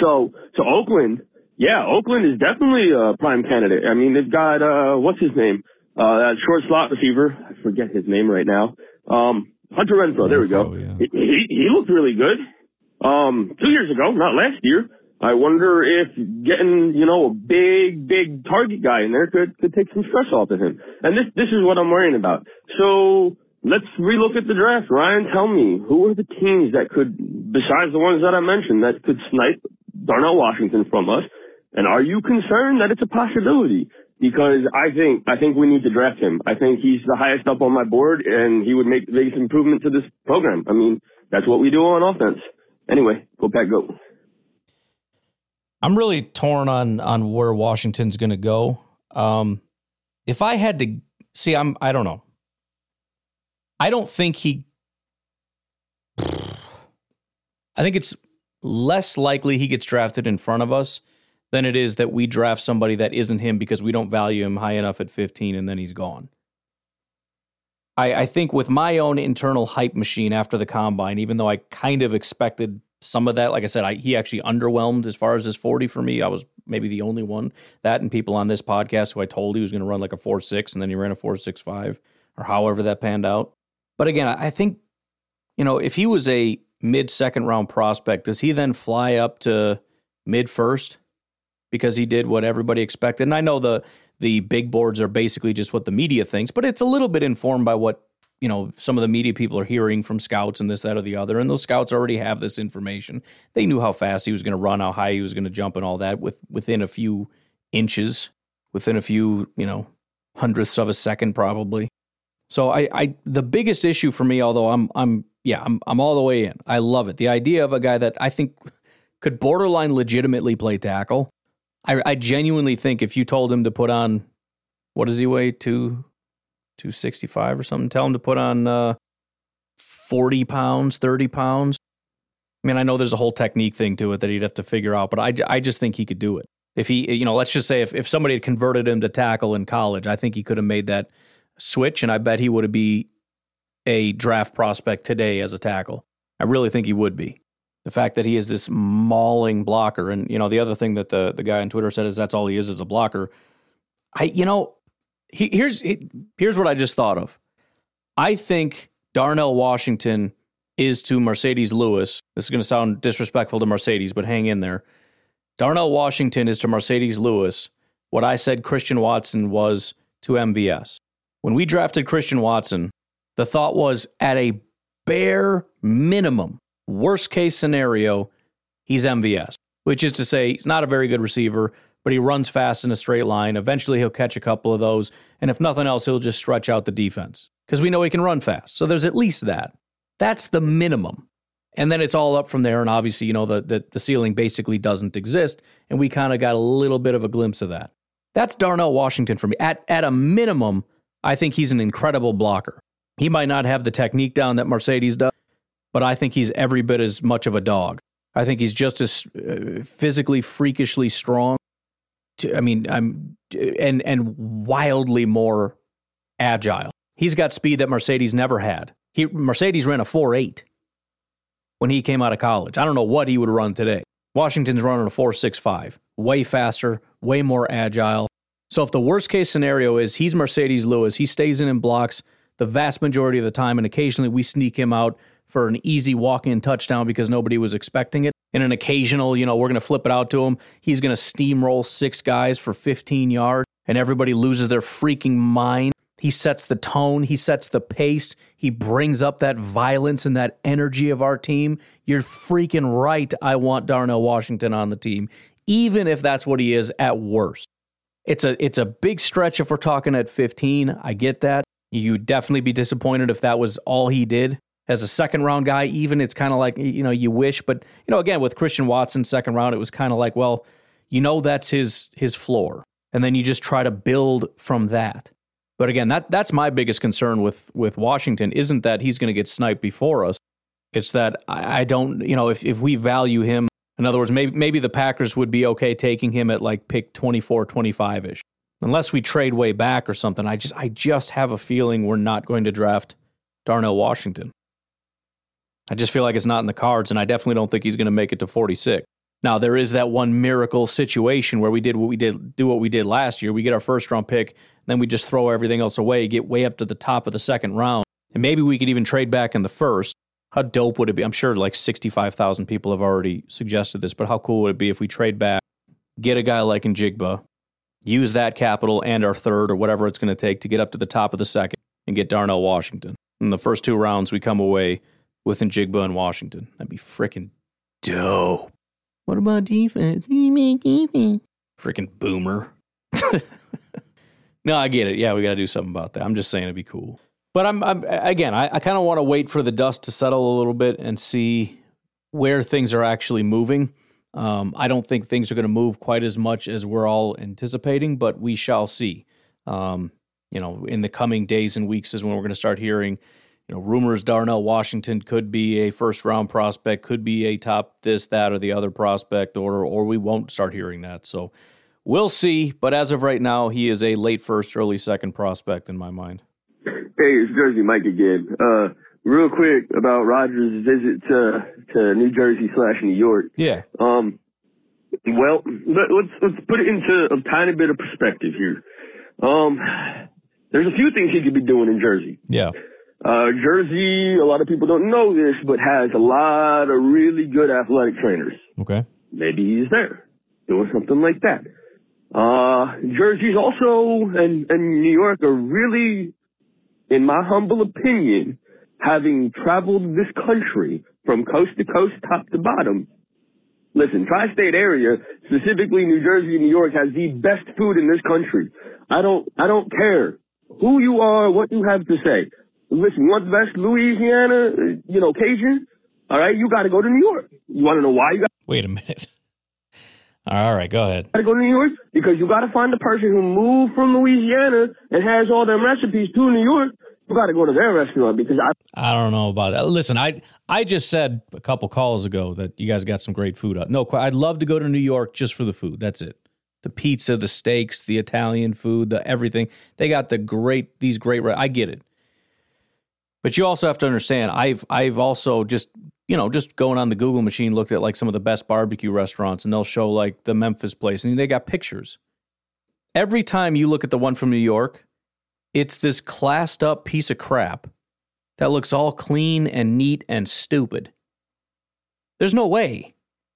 So, so Oakland, yeah, Oakland is definitely a prime candidate. I mean, they've got uh, what's his name, uh, that short slot receiver. I forget his name right now. Um, Hunter Renfrow. There we go. He, he he looked really good. Um, two years ago, not last year. I wonder if getting, you know, a big, big target guy in there could, could take some stress off of him. And this, this is what I'm worrying about. So let's relook at the draft. Ryan, tell me, who are the teams that could, besides the ones that I mentioned, that could snipe Darnell Washington from us? And are you concerned that it's a possibility? Because I think, I think we need to draft him. I think he's the highest up on my board and he would make the biggest improvement to this program. I mean, that's what we do on offense. Anyway, go Pack, go. I'm really torn on on where Washington's going to go. Um, if I had to see, I'm I don't know. I don't think he. I think it's less likely he gets drafted in front of us than it is that we draft somebody that isn't him because we don't value him high enough at 15 and then he's gone. I, I think with my own internal hype machine after the combine, even though I kind of expected some of that. Like I said, I, he actually underwhelmed as far as his 40 for me. I was maybe the only one. That and people on this podcast who I told he was going to run like a 4 6 and then he ran a 4 6 5 or however that panned out. But again, I think, you know, if he was a mid second round prospect, does he then fly up to mid first because he did what everybody expected? And I know the the big boards are basically just what the media thinks, but it's a little bit informed by what you know, some of the media people are hearing from scouts and this, that, or the other. And those scouts already have this information. They knew how fast he was going to run, how high he was going to jump, and all that with within a few inches, within a few, you know, hundredths of a second, probably. So I, I the biggest issue for me, although I'm I'm yeah, I'm I'm all the way in. I love it. The idea of a guy that I think could borderline legitimately play tackle. I, I genuinely think if you told him to put on what does he weigh? Two 265 or something. Tell him to put on uh, 40 pounds, 30 pounds. I mean, I know there's a whole technique thing to it that he'd have to figure out, but I, I just think he could do it. If he, you know, let's just say if, if somebody had converted him to tackle in college, I think he could have made that switch, and I bet he would have be a draft prospect today as a tackle. I really think he would be. The fact that he is this mauling blocker, and you know, the other thing that the the guy on Twitter said is that's all he is is a blocker. I, you know, he, here's here's what I just thought of. I think Darnell Washington is to Marcedes Lewis. This is going to sound disrespectful to Marcedes, but hang in there. Darnell Washington is to Marcedes Lewis what I said Christian Watson was to MVS. When we drafted Christian Watson, the thought was at a bare minimum, worst case scenario, he's MVS, which is to say, he's not a very good receiver, but he runs fast in a straight line. Eventually, he'll catch a couple of those. And if nothing else, he'll just stretch out the defense because we know he can run fast. So there's at least that. That's the minimum. And then it's all up from there. And obviously, you know, the, the, the ceiling basically doesn't exist. And we kind of got a little bit of a glimpse of that. That's Darnell Washington for me. At, at a minimum, I think he's an incredible blocker. He might not have the technique down that Marcedes does, but I think he's every bit as much of a dog. I think he's just as uh, physically freakishly strong I mean, I'm and and wildly more agile. He's got speed that Marcedes never had. He Marcedes ran a four eight when he came out of college. I don't know what he would run today. Washington's running a four six five, way faster, way more agile. So if the worst case scenario is he's Marcedes Lewis, he stays in and blocks the vast majority of the time, and occasionally we sneak him out for an easy walk in touchdown because nobody was expecting it. In an occasional, you know, we're going to flip it out to him. He's going to steamroll six guys for 15 yards, and everybody loses their freaking mind. He sets the tone, he sets the pace, he brings up that violence and that energy of our team. You're freaking right. I want Darnell Washington on the team, even if that's what he is at worst. It's a it's a big stretch if we're talking at 15. I get that. You'd definitely be disappointed if that was all he did as a second round guy, even it's kind of like, you know, you wish, but you know, again, with Christian Watson second round, it was kind of like, well, you know, that's his, his floor. And then you just try to build from that. But again, that, that's my biggest concern with, with Washington isn't that he's going to get sniped before us. It's that I, I don't, you know, if, if we value him, in other words, maybe, maybe the Packers would be okay taking him at like pick 24, 25 ish. Unless we trade way back or something, I just I just have a feeling we're not going to draft Darnell Washington. I just feel like it's not in the cards, and I definitely don't think he's going to make it to 46. Now there is that one miracle situation where we did what we did, do what we did last year. We get our first round pick, then we just throw everything else away, get way up to the top of the second round, and maybe we could even trade back in the first. How dope would it be? I'm sure like 65,000 people have already suggested this, but how cool would it be if we trade back, get a guy like Njigba, use that capital and our third or whatever it's going to take to get up to the top of the second and get Darnell Washington. In the first two rounds, we come away with Njigba in Washington. That'd be freaking dope. What about defense? You make defense. Freaking boomer. no, I get it. Yeah, we got to do something about that. I'm just saying it'd be cool. But I'm, I'm again, I, I kind of want to wait for the dust to settle a little bit and see where things are actually moving. Um, I don't think things are going to move quite as much as we're all anticipating, but we shall see. Um, you know, in the coming days and weeks is when we're going to start hearing you know, rumors Darnell Washington could be a first round prospect, could be a top this, that, or the other prospect, or or we won't start hearing that. So we'll see. But as of right now, he is a late first, early second prospect in my mind. Hey, it's Jersey Mike again. Uh, real quick about Rodgers' visit to to New Jersey slash New York. Yeah. Um. Well, let's let's put it into a tiny bit of perspective here. Um, there's a few things he could be doing in Jersey. Yeah. Uh, Jersey, a lot of people don't know this, but has a lot of really good athletic trainers. Okay. Maybe he's there doing something like that. Uh, Jersey's also, and, and New York are really in my humble opinion, having traveled this country from coast to coast, top to bottom, listen, tri-state area, specifically New Jersey and New York, has the best food in this country. I don't, I don't care who you are, what you have to say. Listen, you want the best Louisiana, uh, you know, Cajun? All right, you got to go to New York. You want to know why you got Wait a minute. All right, go ahead. Got to go to New York? Because you got to find the person who moved from Louisiana and has all them recipes to New York. You got to go to their restaurant because I I don't know about that. Listen, I I just said a couple calls ago that you guys got some great food. out. No, I'd love to go to New York just for the food. That's it. The pizza, the steaks, the Italian food, the everything. They got the great these great. I get it. But you also have to understand. I've I've also just you know just going on the Google machine looked at like some of the best barbecue restaurants, and they'll show like the Memphis place, and they got pictures. Every time you look at the one from New York, it's this classed up piece of crap that looks all clean and neat and stupid. There's no way.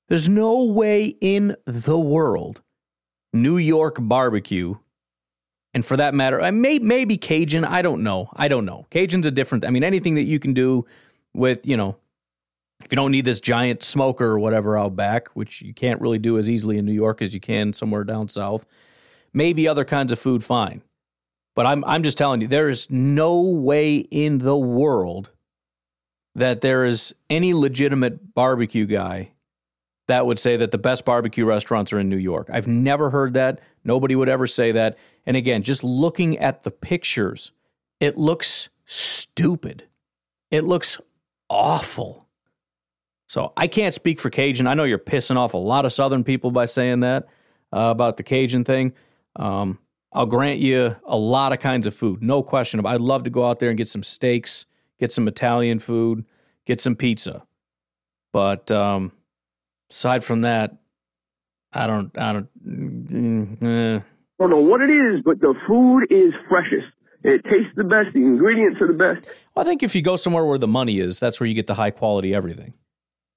There's no way in the world New York barbecue, and for that matter, I may, maybe Cajun. I don't know. I don't know. Cajun's a different. I mean, anything that you can do with, you know, if you don't need this giant smoker or whatever out back, which you can't really do as easily in New York as you can somewhere down south, maybe other kinds of food, fine. But I'm I'm just telling you, there is no way in the world that there is any legitimate barbecue guy that would say that the best barbecue restaurants are in New York. I've never heard that. Nobody would ever say that. And again, just looking at the pictures, it looks stupid. It looks awful. So I can't speak for Cajun. I know you're pissing off a lot of Southern people by saying that uh, about the Cajun thing. Um, I'll grant you a lot of kinds of food, no question. about. I'd love to go out there and get some steaks, get some Italian food, get some pizza. But um, aside from that, I don't, I don't. mm, eh. don't know what it is, but the food is freshest. It tastes the best. The ingredients are the best. Well, I think if you go somewhere where the money is, that's where you get the high quality everything.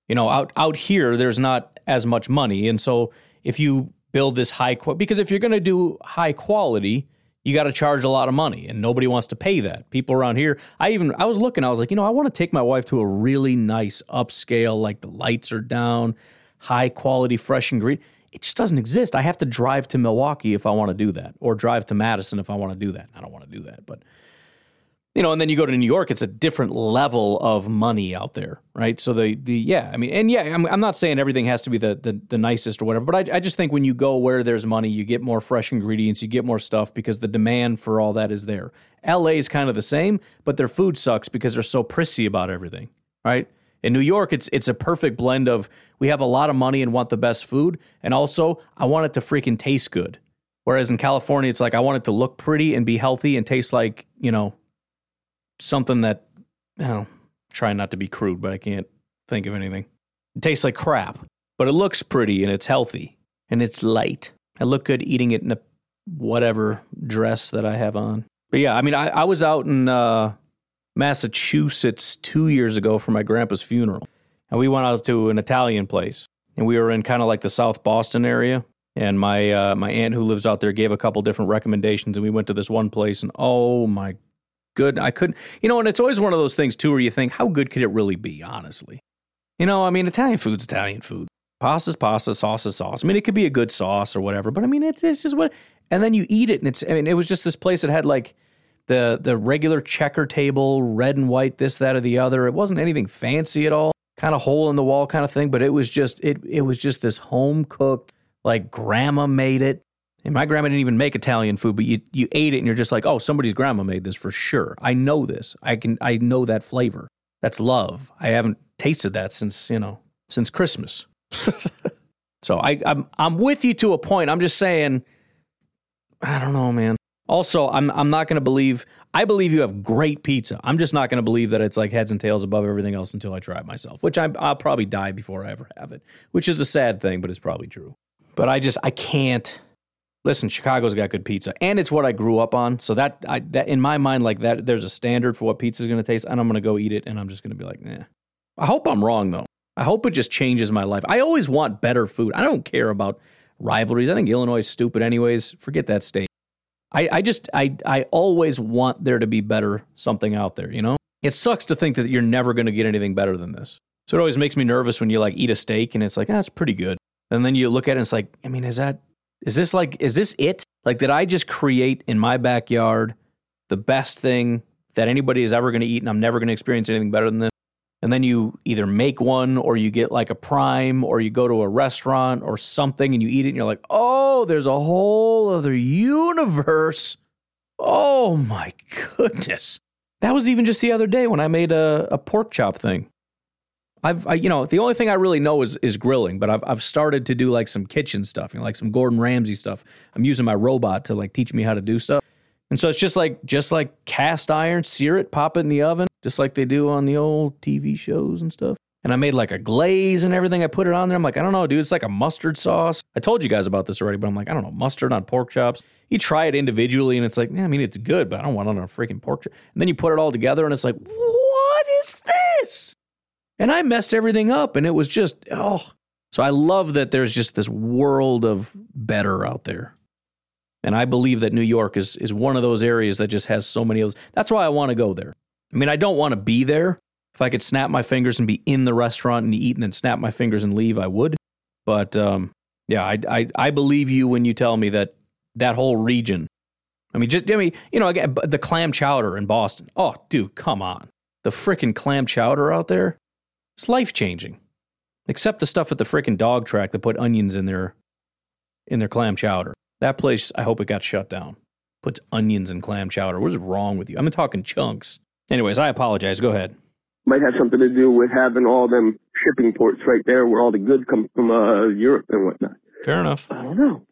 You know, out out here, there's not as much money, and so if you build this high quality, because if you're going to do high quality, you got to charge a lot of money, and nobody wants to pay that. People around here, I even I was looking, I was like, you know, I want to take my wife to a really nice upscale, like the lights are down, high quality, fresh ingredient. It just doesn't exist. I have to drive to Milwaukee if I want to do that, or drive to Madison if I want to do that. I don't want to do that, but you know, and then you go to New York, it's a different level of money out there, right? So the the yeah, I mean, and yeah, I'm, I'm not saying everything has to be the the, the nicest or whatever, but I, I just think when you go where there's money, you get more fresh ingredients, you get more stuff because the demand for all that is there. LA is kind of the same, but their food sucks because they're so prissy about everything, right? In New York, it's it's a perfect blend of we have a lot of money and want the best food, and also I want it to freaking taste good. Whereas in California, it's like I want it to look pretty and be healthy and taste like you know something that I don't know, try not to be crude, but I can't think of anything. It tastes like crap, but it looks pretty and it's healthy and it's light. I look good eating it in a whatever dress that I have on. But yeah, I mean, I, I was out in uh, Massachusetts two years ago for my grandpa's funeral, and we went out to an Italian place, and we were in kind of like the South Boston area. And my uh, my aunt who lives out there gave a couple different recommendations, and we went to this one place, and oh my good. I couldn't, you know, and it's always one of those things too where you think, how good could it really be, honestly? You know, I mean, Italian food's Italian food. Pasta's pasta, sauce is sauce. I mean, it could be a good sauce or whatever, but I mean, it's, it's just what, and then you eat it and it's, I mean, it was just this place that had like the, the regular checker table, red and white, this, that, or the other. It wasn't anything fancy at all, kind of hole in the wall kind of thing, but it was just, it, it was just this home cooked, like grandma made it. And my grandma didn't even make Italian food, but you you ate it and you're just like, oh, somebody's grandma made this for sure. I know this. I can I know that flavor. That's love. I haven't tasted that since you know since Christmas. so I I'm I'm with you to a point. I'm just saying. I don't know, man. Also, I'm I'm not going to believe. I believe you have great pizza. I'm just not going to believe that it's like heads and tails above everything else until I try it myself. Which I, I'll probably die before I ever have it. Which is a sad thing, but it's probably true. But I just I can't listen, Chicago's got good pizza, and it's what I grew up on. So that, I, that in my mind, like that, there's a standard for what pizza is going to taste, and I'm going to go eat it, and I'm just going to be like, nah. I hope I'm wrong though. I hope it just changes my life. I always want better food. I don't care about rivalries. I think Illinois is stupid, anyways. Forget that state. I, I just I I always want there to be better something out there, you know? It sucks to think that you're never gonna get anything better than this. So it always makes me nervous when you like eat a steak and it's like, ah, that's pretty good. And then you look at it and it's like, I mean, is that is this like is this it? Like did I just create in my backyard the best thing that anybody is ever gonna eat and I'm never gonna experience anything better than this? And then you either make one or you get like a prime or you go to a restaurant or something and you eat it and you're like, oh, there's a whole other universe. Oh my goodness. That was even just the other day when I made a, a pork chop thing. I've, I, you know, the only thing I really know is is grilling, but I've I've started to do like some kitchen stuff, you know, like some Gordon Ramsay stuff. I'm using my robot to like teach me how to do stuff, and so it's just like just like cast iron, sear it, pop it in the oven, just like they do on the old TV shows and stuff. And I made like a glaze and everything. I put it on there. I'm like, I don't know, dude. It's like a mustard sauce. I told you guys about this already, but I'm like, I don't know, mustard on pork chops. You try it individually, and it's like, yeah, I mean, it's good, but I don't want it on a freaking pork chop. And then you put it all together, and it's like, what is this? And I messed everything up and it was just, oh. So I love that there's just this world of better out there. And I believe that New York is, is one of those areas that just has so many of those. That's why I want to go there. I mean, I don't want to be there. If I could snap my fingers and be in the restaurant and eat and then snap my fingers and leave, I would. But um, yeah, I, I, I believe you when you tell me that that whole region. I mean, just I mean, you know, again, the clam chowder in Boston. Oh, dude, come on, the freaking clam chowder out there. It's life changing. Except the stuff at the freaking dog track that put onions in their in their clam chowder. That place, I hope it got shut down. Puts onions in clam chowder. What is wrong with you? I'm talking chunks. Anyways, I apologize. Go ahead. Might have something to do with having all them shipping ports right there where all the goods come from uh, Europe and whatnot. Fair enough. I don't know.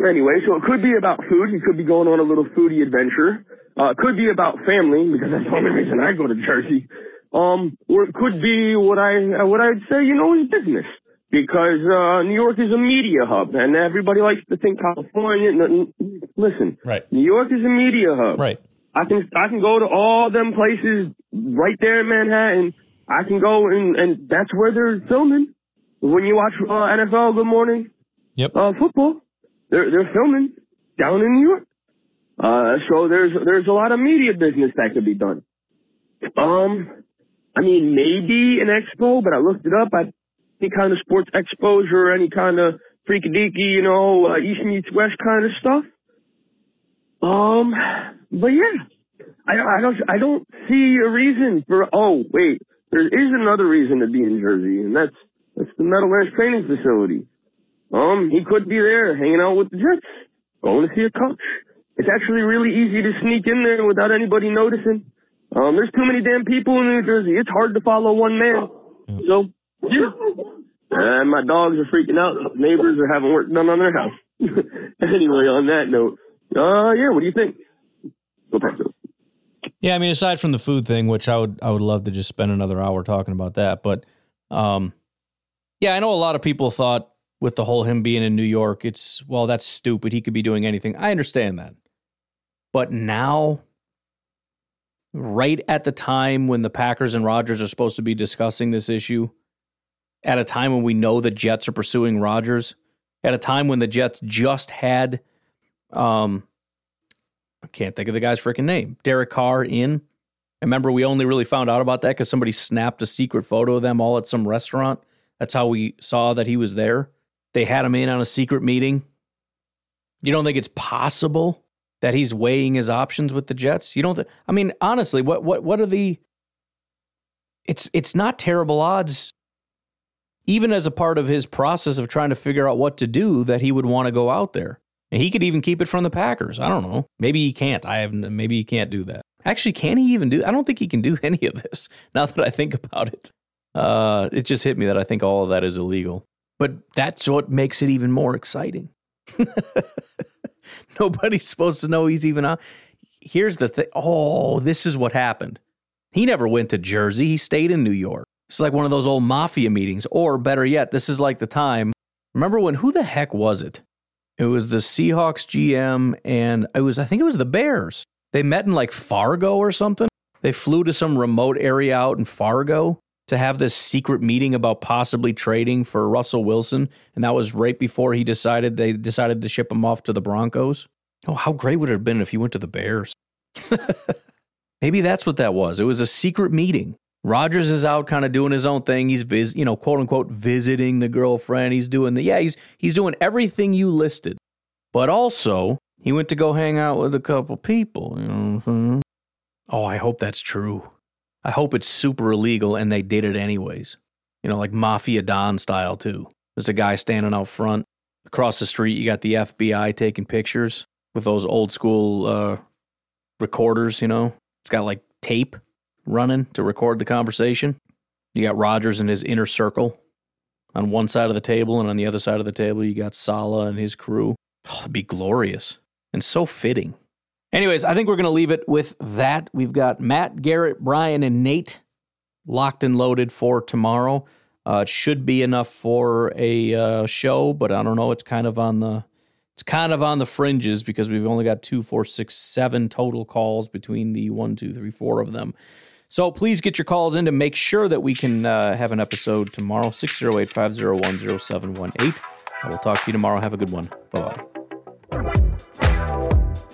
Anyway, so it could be about food. You could be going on a little foodie adventure. Uh, it could be about family because that's the only reason I go to Jersey. Um, or it could be what I what I'd say, you know, is business because uh, New York is a media hub, and everybody likes to think California. Listen, right? New York is a media hub, right? I can I can go to all them places right there in Manhattan. I can go and and that's where they're filming. When you watch uh, NFL Good Morning, yep, uh, football, they're they're filming down in New York. Uh, so there's there's a lot of media business that could be done. Um, I mean, maybe an expo, but I looked it up. I, any kind of sports exposure, any kind of freaky deaky, you know, uh, East meets West kind of stuff. Um, but yeah, I, don't, I don't, I don't see a reason for, oh, wait, there is another reason to be in Jersey, and that's, that's the Meadowlands training facility. Um, he could be there hanging out with the Jets, going to see a coach. It's actually really easy to sneak in there without anybody noticing. Um, there's too many damn people in New Jersey. It's hard to follow one man. So, yeah. And my dogs are freaking out. Neighbors are having work done on their house. anyway, on that note, uh, yeah, what do you think? Back to Yeah, I mean, aside from the food thing, which I would I would love to just spend another hour talking about that, but um, yeah, I know a lot of people thought with the whole him being in New York, it's well, that's stupid. He could be doing anything. I understand that, but now right at the time when the Packers and Rodgers are supposed to be discussing this issue, at a time when we know the Jets are pursuing Rodgers, at a time when the Jets just had, um, I can't think of the guy's freaking name, Derek Carr in. I remember we only really found out about that because somebody snapped a secret photo of them all at some restaurant. That's how we saw that he was there. They had him in on a secret meeting. You don't think it's possible that he's weighing his options with the Jets? You don't I mean, honestly, what what what are the It's it's not terrible odds even as a part of his process of trying to figure out what to do that he would want to go out there. And he could even keep it from the Packers. I don't know. Maybe he can't. I have maybe he can't do that. Actually, can he even do I don't think he can do any of this now that I think about it. Uh, it just hit me that I think all of that is illegal. But that's what makes it even more exciting. Nobody's supposed to know he's even out. Here's the thing. Oh, this is what happened. He never went to Jersey. He stayed in New York. It's like one of those old mafia meetings. Or better yet, this is like the time. Remember when, who the heck was it? It was the Seahawks GM and it was, I think it was the Bears. They met in like Fargo or something. They flew to some remote area out in Fargo to have this secret meeting about possibly trading for Russell Wilson. And that was right before he decided they decided to ship him off to the Broncos. Oh, how great would it have been if he went to the Bears? Maybe that's what that was. It was a secret meeting. Rodgers is out kind of doing his own thing. He's vis- you know, quote unquote visiting the girlfriend. He's doing the yeah, he's he's doing everything you listed. But also, he went to go hang out with a couple people, you know I'm? Oh, I hope that's true. I hope it's super illegal and they did it anyways. You know, like Mafia Don style too. There's a guy standing out front. Across the street, you got the FBI taking pictures with those old school uh, recorders, you know. It's got like tape running to record the conversation. You got Rodgers and his inner circle on one side of the table, and on the other side of the table, you got Saleh and his crew. Oh, it'd be glorious and so fitting. Anyways, I think we're going to leave it with that. We've got Matt, Garrett, Brian, and Nate locked and loaded for tomorrow. Uh, it should be enough for a uh, show, but I don't know. It's kind of on the it's kind of on the fringes because we've only got two, four, six, seven total calls between the one, two, three, four of them. So please get your calls in to make sure that we can uh, have an episode tomorrow 608 501 0718. I will talk to you tomorrow. Have a good one. Bye bye.